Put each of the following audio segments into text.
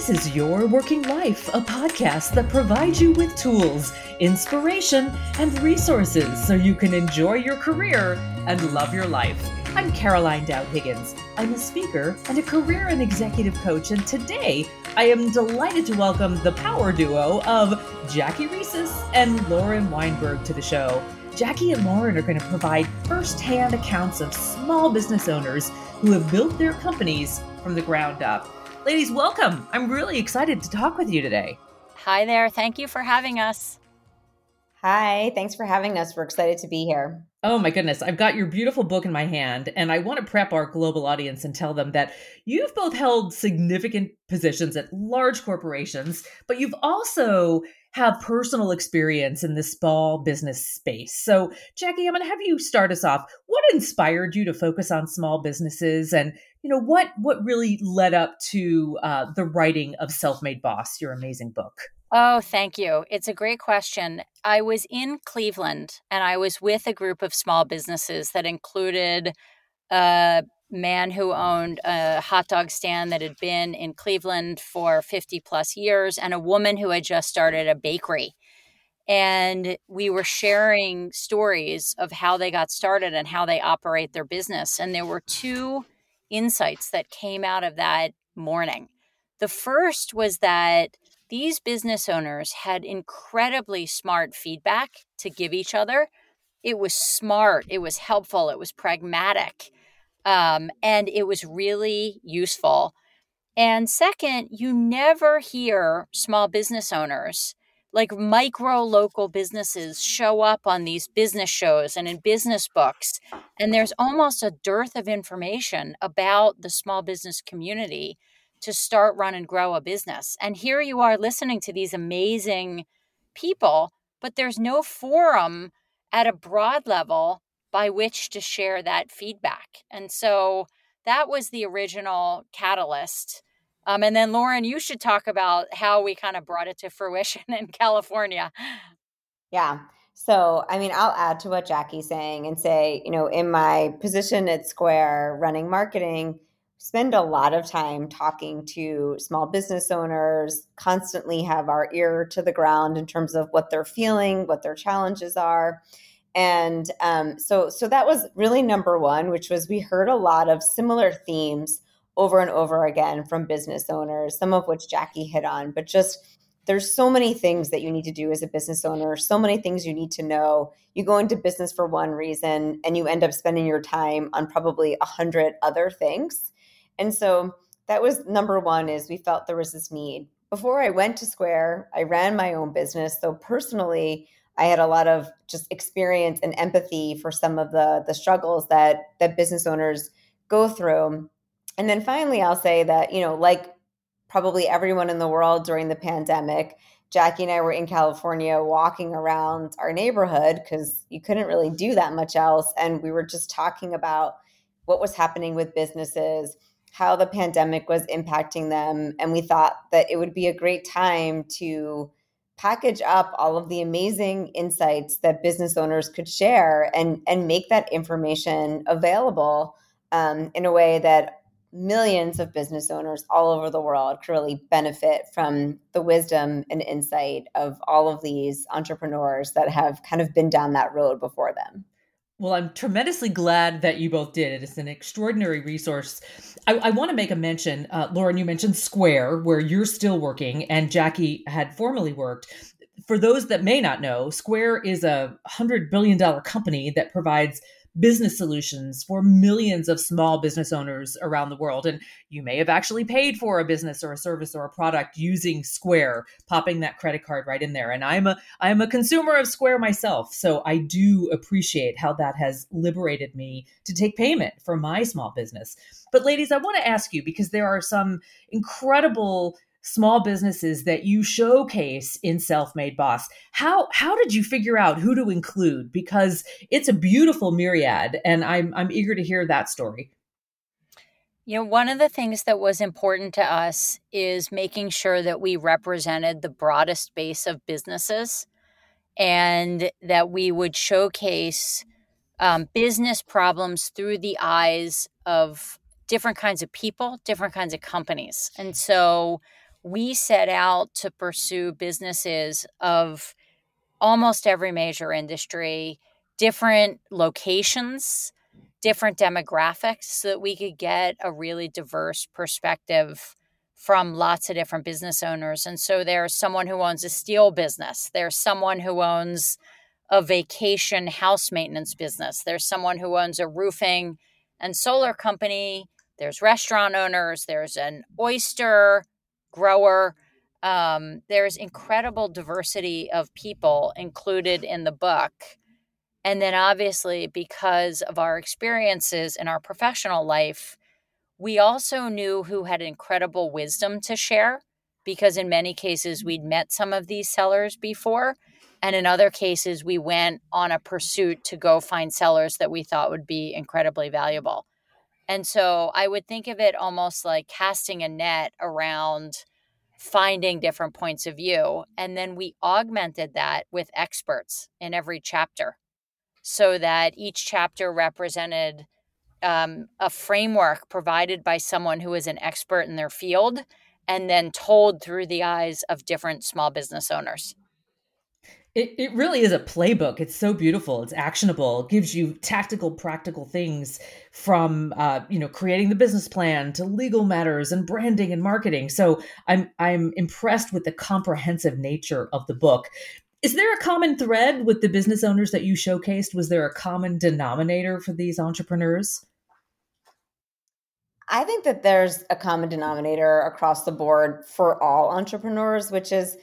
This is Your Working Life, a podcast that provides you with tools, inspiration, and resources so you can enjoy your career and love your life. I'm Caroline Dowd Higgins. I'm a speaker and a career and executive coach, and today I am delighted to welcome the power duo of Jackie Reses and Lauren Weinberg to the show. Jackie and Lauren are going to provide firsthand accounts of small business owners who have built their companies from the ground up. Ladies, welcome. I'm really excited to talk with you today. Hi there. Thank you for having us. Hi, thanks for having us. We're excited to be here. Oh my goodness, I've got your beautiful book in my hand, and I want to prep our global audience and tell them that you've both held significant positions at large corporations, but you've also have personal experience in the small business space. So, Jackie, I'm going to have you start us off. What inspired you to focus on small businesses, and you know what what really led up to uh, the writing of Self Made Boss, your amazing book? Oh, thank you. It's a great question. I was in Cleveland and I was with a group of small businesses that included a man who owned a hot dog stand that had been in Cleveland for 50 plus years and a woman who had just started a bakery. And we were sharing stories of how they got started and how they operate their business. And there were two insights that came out of that morning. The first was that these business owners had incredibly smart feedback to give each other. It was smart, it was helpful, it was pragmatic, um, and it was really useful. And second, you never hear small business owners like micro local businesses show up on these business shows and in business books. And there's almost a dearth of information about the small business community to start, run, and grow a business. And here you are listening to these amazing people, but there's no forum at a broad level by which to share that feedback. And so that was the original catalyst. Um, and then, Lauren, you should talk about how we kind of brought it to fruition in California. Yeah. So, I mean, I'll add to what Jackie's saying and say, you know, in my position at Square running marketing, spend a lot of time talking to small business owners, constantly have our ear to the ground in terms of what they're feeling, what their challenges are. And um, so, so that was really number one, which was we heard a lot of similar themes over and over again from business owners, some of which Jackie hit on, but just there's so many things that you need to do as a business owner, so many things you need to know. You go into business for one reason and you end up spending your time on probably a hundred other things. And so that was number one is we felt there was this need. Before I went to Square, I ran my own business. So personally, I had a lot of just experience and empathy for some of the the struggles that that business owners go through. And then finally, I'll say that, you know, like probably everyone in the world during the pandemic, Jackie and I were in California walking around our neighborhood because you couldn't really do that much else. And we were just talking about what was happening with businesses, how the pandemic was impacting them. And we thought that it would be a great time to package up all of the amazing insights that business owners could share and, and make that information available um, in a way that millions of business owners all over the world could really benefit from the wisdom and insight of all of these entrepreneurs that have kind of been down that road before them. Well, I'm tremendously glad that you both did. It's an extraordinary resource. I, I want to make a mention, uh, Lauren, you mentioned Square, where you're still working, and Jackie had formerly worked. For those that may not know, Square is a $100 billion company that provides business solutions for millions of small business owners around the world. And you may have actually paid for a business or a service or a product using Square, popping that credit card right in there. And I'm a I'm a consumer of Square myself. So I do appreciate how that has liberated me to take payment for my small business. But ladies, I want to ask you because there are some incredible small businesses that you showcase in self-made boss. How how did you figure out who to include? Because it's a beautiful myriad and i'm i'm eager to hear that story. You know one of the things that was important to us is making sure that we represented the broadest base of businesses and that we would showcase um, business problems through the eyes of different kinds of people different kinds of companies. And so we set out to pursue businesses of almost every major industry, different locations, different demographics, so that we could get a really diverse perspective from lots of different business owners. And so there's someone who owns a steel business, there's someone who owns a vacation house maintenance business, there's someone who owns a roofing and solar company, there's restaurant owners, there's an oyster grower. Um, there's incredible diversity of people included in the book. And then, obviously, because of our experiences in our professional life, we also knew who had incredible wisdom to share because, in many cases, we'd met some of these sellers before. And in other cases, we went on a pursuit to go find sellers that we thought would be incredibly valuable. And so I would think of it almost like casting a net around finding different points of view. And then we augmented that with experts in every chapter so that each chapter represented um, a framework provided by someone who is an expert in their field and then told through the eyes of different small business owners. It, it really is a playbook. It's so beautiful. It's actionable. It gives you tactical, practical things from uh, you know creating the business plan to legal matters and branding and marketing. So I'm I'm impressed with the comprehensive nature of the book. Is there a common thread with the business owners that you showcased? Was there a common denominator for these entrepreneurs? I think that there's a common denominator across the board for all entrepreneurs, which is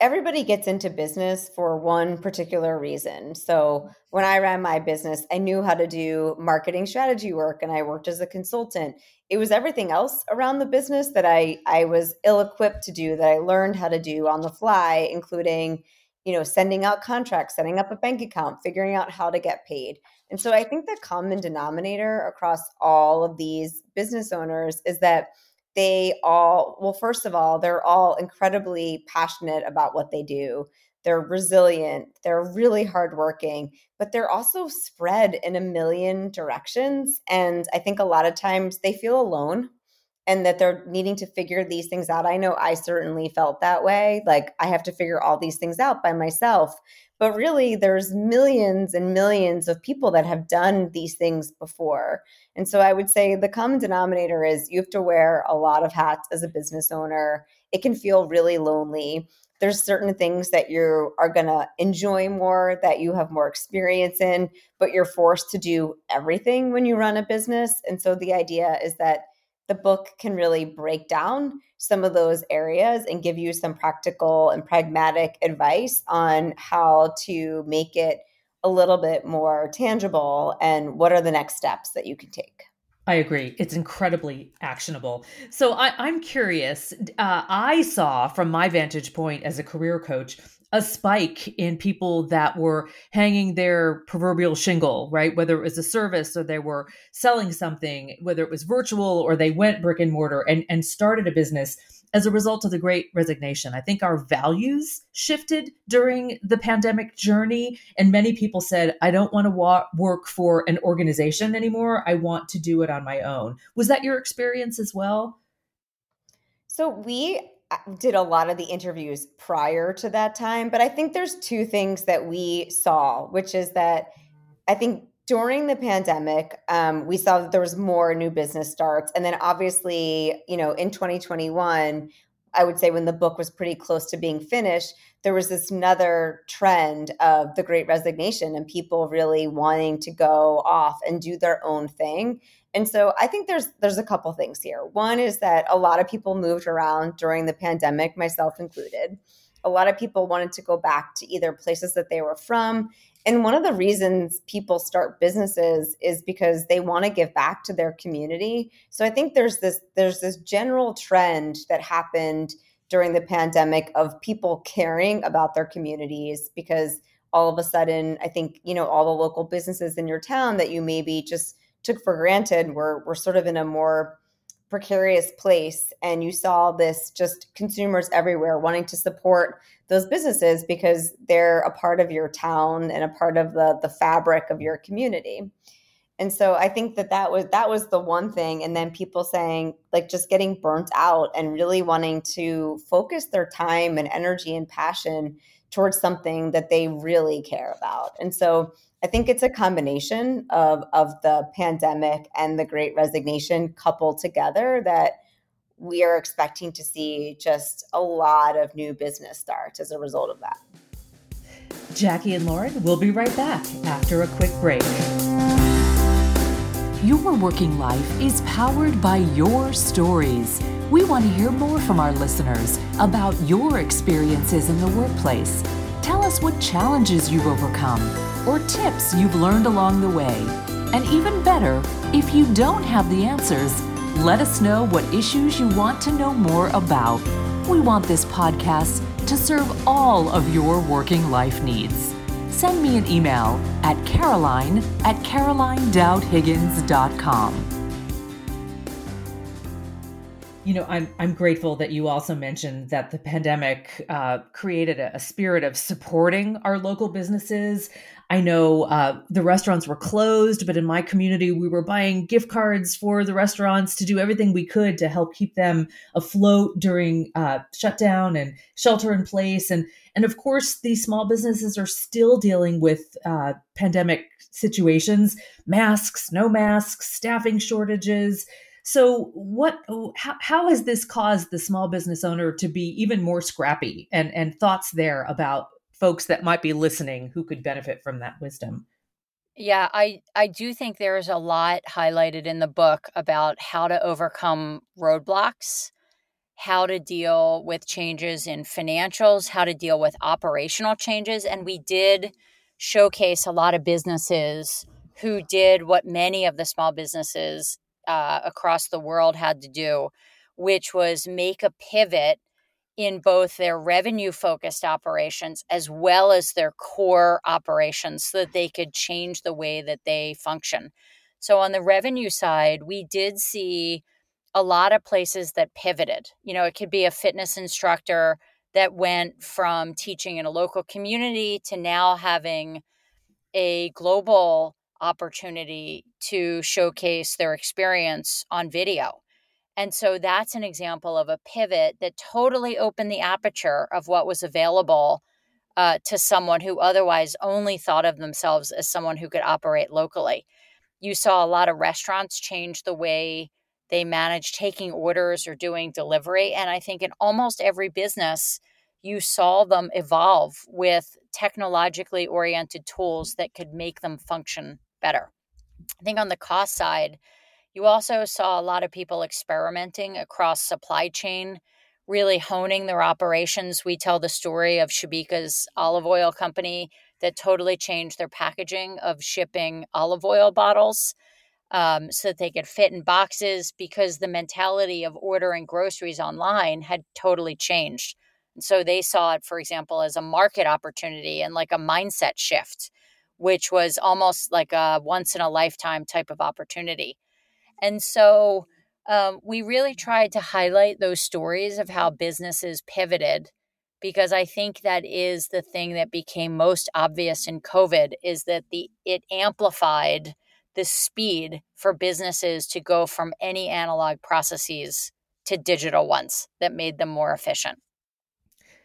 everybody gets into business for one particular reason. So when I ran my business, I knew how to do marketing strategy work and I worked as a consultant. It was everything else around the business that I I was ill equipped to do that I learned how to do on the fly, including, you know, sending out contracts, setting up a bank account, figuring out how to get paid. And so I think the common denominator across all of these business owners is that they all, well, first of all, they're all incredibly passionate about what they do. They're resilient, they're really hardworking, but they're also spread in a million directions. And I think a lot of times they feel alone and that they're needing to figure these things out. I know I certainly felt that way. Like I have to figure all these things out by myself. But really, there's millions and millions of people that have done these things before. And so I would say the common denominator is you have to wear a lot of hats as a business owner. It can feel really lonely. There's certain things that you are going to enjoy more, that you have more experience in, but you're forced to do everything when you run a business. And so the idea is that the book can really break down some of those areas and give you some practical and pragmatic advice on how to make it a little bit more tangible and what are the next steps that you can take. I agree. It's incredibly actionable. So I, am curious. Uh, I saw from my vantage point as a career coach a spike in people that were hanging their proverbial shingle, right? Whether it was a service or they were selling something, whether it was virtual or they went brick and mortar and, and started a business as a result of the great resignation. I think our values shifted during the pandemic journey. And many people said, I don't want to wa- work for an organization anymore. I want to do it on my own. Was that your experience as well? So we did a lot of the interviews prior to that time, but I think there's two things that we saw, which is that I think during the pandemic, um, we saw that there was more new business starts, and then obviously, you know, in 2021, I would say when the book was pretty close to being finished, there was this another trend of the Great Resignation and people really wanting to go off and do their own thing. And so I think there's there's a couple things here. One is that a lot of people moved around during the pandemic, myself included. A lot of people wanted to go back to either places that they were from. And one of the reasons people start businesses is because they want to give back to their community. So I think there's this there's this general trend that happened during the pandemic of people caring about their communities because all of a sudden I think, you know, all the local businesses in your town that you maybe just took for granted were were sort of in a more precarious place and you saw this just consumers everywhere wanting to support those businesses because they're a part of your town and a part of the the fabric of your community. And so i think that that was that was the one thing and then people saying like just getting burnt out and really wanting to focus their time and energy and passion towards something that they really care about. And so i think it's a combination of of the pandemic and the great resignation coupled together that we are expecting to see just a lot of new business starts as a result of that Jackie and Lauren will be right back after a quick break. Your working life is powered by your stories. We want to hear more from our listeners about your experiences in the workplace. Tell us what challenges you've overcome or tips you've learned along the way. And even better, if you don't have the answers, let us know what issues you want to know more about. We want this podcast to serve all of your working life needs. Send me an email at caroline at carolinedowdhiggins.com. You know, I'm I'm grateful that you also mentioned that the pandemic uh, created a, a spirit of supporting our local businesses. I know uh, the restaurants were closed, but in my community, we were buying gift cards for the restaurants to do everything we could to help keep them afloat during uh, shutdown and shelter in place. And and of course, these small businesses are still dealing with uh, pandemic situations: masks, no masks, staffing shortages. So, what? How, how has this caused the small business owner to be even more scrappy? And and thoughts there about folks that might be listening who could benefit from that wisdom. Yeah, I I do think there is a lot highlighted in the book about how to overcome roadblocks, how to deal with changes in financials, how to deal with operational changes, and we did showcase a lot of businesses who did what many of the small businesses uh, across the world had to do, which was make a pivot in both their revenue focused operations as well as their core operations so that they could change the way that they function. So, on the revenue side, we did see a lot of places that pivoted. You know, it could be a fitness instructor that went from teaching in a local community to now having a global opportunity to showcase their experience on video. And so that's an example of a pivot that totally opened the aperture of what was available uh, to someone who otherwise only thought of themselves as someone who could operate locally. You saw a lot of restaurants change the way they manage taking orders or doing delivery. And I think in almost every business, you saw them evolve with technologically oriented tools that could make them function better. I think on the cost side, you also saw a lot of people experimenting across supply chain, really honing their operations. We tell the story of Shabika's olive oil company that totally changed their packaging of shipping olive oil bottles um, so that they could fit in boxes because the mentality of ordering groceries online had totally changed. And so they saw it, for example, as a market opportunity and like a mindset shift, which was almost like a once in a lifetime type of opportunity. And so um, we really tried to highlight those stories of how businesses pivoted because I think that is the thing that became most obvious in COVID is that the it amplified the speed for businesses to go from any analog processes to digital ones that made them more efficient.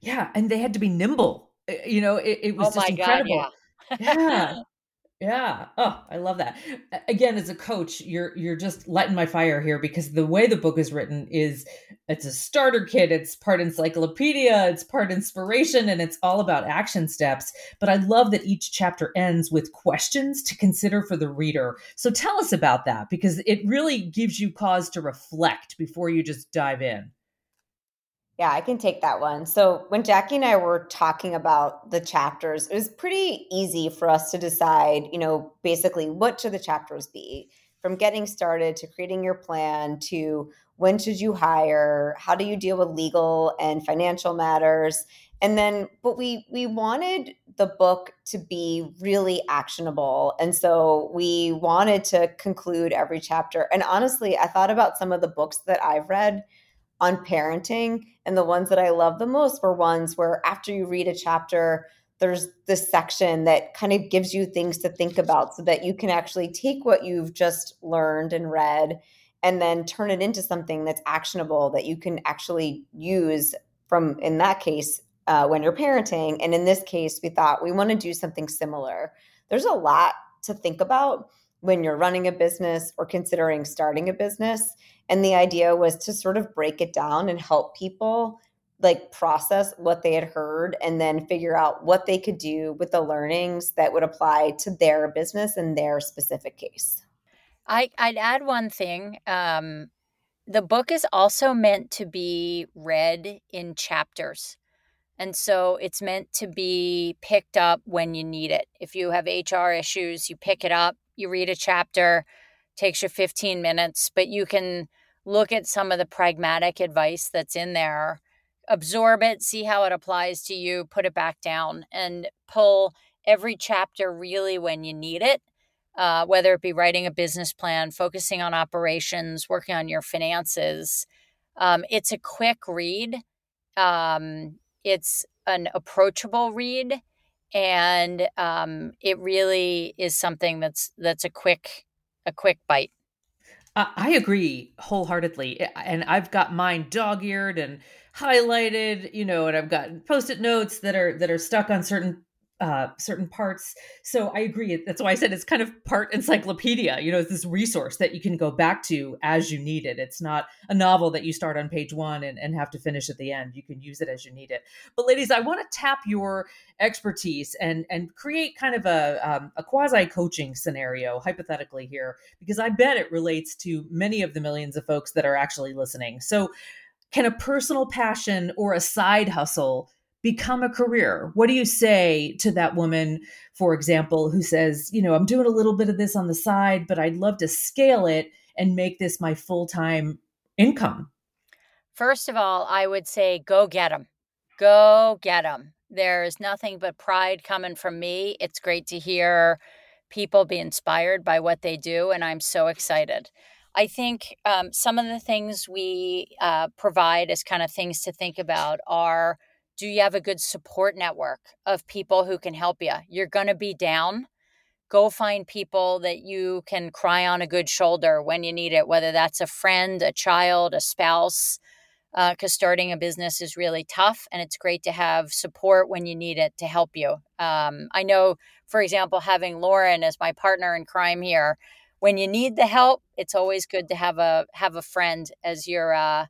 Yeah, and they had to be nimble. You know, it, it was oh just incredible. God, yeah. yeah. Yeah. Oh, I love that. Again, as a coach, you're you're just lighting my fire here because the way the book is written is it's a starter kit, it's part encyclopedia, it's part inspiration, and it's all about action steps. But I love that each chapter ends with questions to consider for the reader. So tell us about that because it really gives you cause to reflect before you just dive in. Yeah, I can take that one. So, when Jackie and I were talking about the chapters, it was pretty easy for us to decide, you know, basically what should the chapters be from getting started to creating your plan to when should you hire, how do you deal with legal and financial matters? And then but we we wanted the book to be really actionable. And so we wanted to conclude every chapter. And honestly, I thought about some of the books that I've read on parenting. And the ones that I love the most were ones where after you read a chapter, there's this section that kind of gives you things to think about so that you can actually take what you've just learned and read and then turn it into something that's actionable that you can actually use from in that case uh, when you're parenting and in this case we thought we want to do something similar there's a lot to think about when you're running a business or considering starting a business and the idea was to sort of break it down and help people like process what they had heard and then figure out what they could do with the learnings that would apply to their business and their specific case. I, I'd add one thing. Um, the book is also meant to be read in chapters. And so it's meant to be picked up when you need it. If you have HR issues, you pick it up, you read a chapter, takes you 15 minutes, but you can look at some of the pragmatic advice that's in there absorb it, see how it applies to you, put it back down, and pull every chapter really when you need it. Uh, whether it be writing a business plan, focusing on operations, working on your finances. Um, it's a quick read. Um, it's an approachable read, and um, it really is something that's that's a quick a quick bite. I agree wholeheartedly, and I've got mine dog-eared and highlighted, you know, and I've got post-it notes that are that are stuck on certain uh, certain parts. So I agree. That's why I said it's kind of part encyclopedia. You know, it's this resource that you can go back to as you need it. It's not a novel that you start on page one and, and have to finish at the end. You can use it as you need it. But ladies, I want to tap your expertise and and create kind of a um, a quasi coaching scenario hypothetically here because I bet it relates to many of the millions of folks that are actually listening. So can a personal passion or a side hustle become a career? What do you say to that woman, for example, who says, you know, I'm doing a little bit of this on the side, but I'd love to scale it and make this my full time income? First of all, I would say go get them. Go get them. There's nothing but pride coming from me. It's great to hear people be inspired by what they do, and I'm so excited. I think um, some of the things we uh, provide as kind of things to think about are do you have a good support network of people who can help you? You're going to be down. Go find people that you can cry on a good shoulder when you need it, whether that's a friend, a child, a spouse, because uh, starting a business is really tough and it's great to have support when you need it to help you. Um, I know, for example, having Lauren as my partner in crime here, when you need the help, it's always good to have a have a friend as your uh,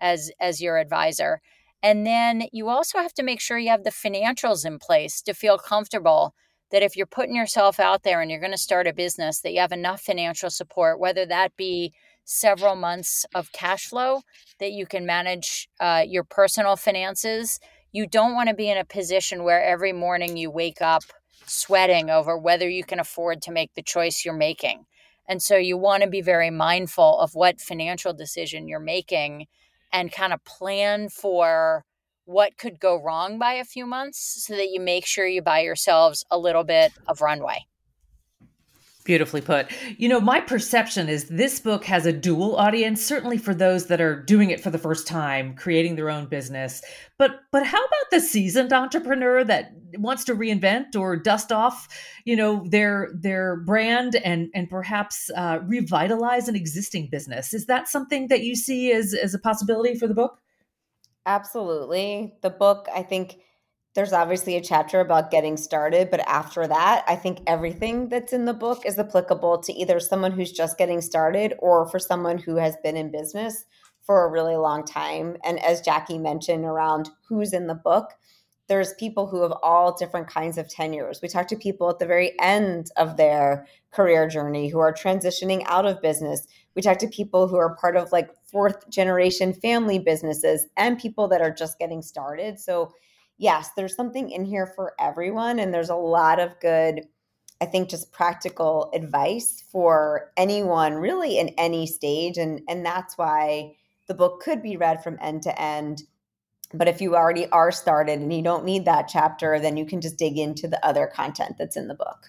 as as your advisor. And then you also have to make sure you have the financials in place to feel comfortable that if you're putting yourself out there and you're going to start a business, that you have enough financial support, whether that be several months of cash flow that you can manage uh, your personal finances. You don't want to be in a position where every morning you wake up sweating over whether you can afford to make the choice you're making. And so you want to be very mindful of what financial decision you're making and kind of plan for what could go wrong by a few months so that you make sure you buy yourselves a little bit of runway. Beautifully put. You know, my perception is this book has a dual audience, certainly for those that are doing it for the first time, creating their own business. But but how about the seasoned entrepreneur that wants to reinvent or dust off, you know, their their brand and and perhaps uh, revitalize an existing business? Is that something that you see as as a possibility for the book? Absolutely. The book, I think there's obviously a chapter about getting started, but after that, I think everything that's in the book is applicable to either someone who's just getting started or for someone who has been in business for a really long time. And as Jackie mentioned around who's in the book, there's people who have all different kinds of tenures. We talk to people at the very end of their career journey who are transitioning out of business. We talk to people who are part of like fourth generation family businesses and people that are just getting started. So yes, there's something in here for everyone. And there's a lot of good, I think, just practical advice for anyone really in any stage. And, and that's why the book could be read from end to end. But if you already are started and you don't need that chapter, then you can just dig into the other content that's in the book.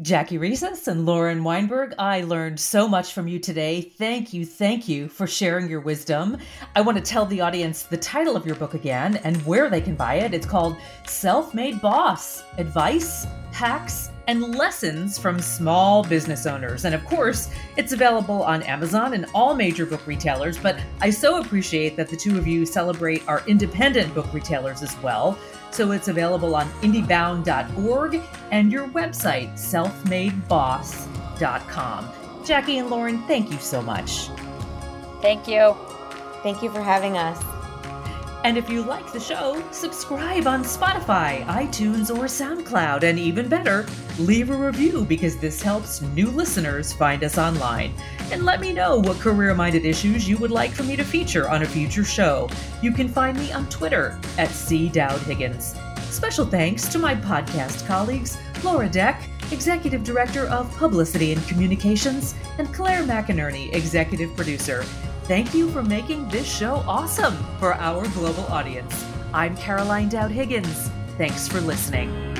Jackie Reses and Lauren Weinberg, I learned so much from you today. Thank you, thank you for sharing your wisdom. I want to tell the audience the title of your book again and where they can buy it. It's called Self Made Boss Advice, Hacks, and Lessons from Small Business Owners. And of course, it's available on Amazon and all major book retailers. But I so appreciate that the two of you celebrate our independent book retailers as well. So it's available on indiebound.org and your website, selfmadeboss.com. Jackie and Lauren, thank you so much. Thank you. Thank you for having us. And if you like the show, subscribe on Spotify, iTunes, or SoundCloud. And even better, leave a review because this helps new listeners find us online. And let me know what career minded issues you would like for me to feature on a future show. You can find me on Twitter at C. Dowd Higgins. Special thanks to my podcast colleagues, Laura Deck, Executive Director of Publicity and Communications, and Claire McInerney, Executive Producer. Thank you for making this show awesome for our global audience. I'm Caroline Dowd Higgins. Thanks for listening.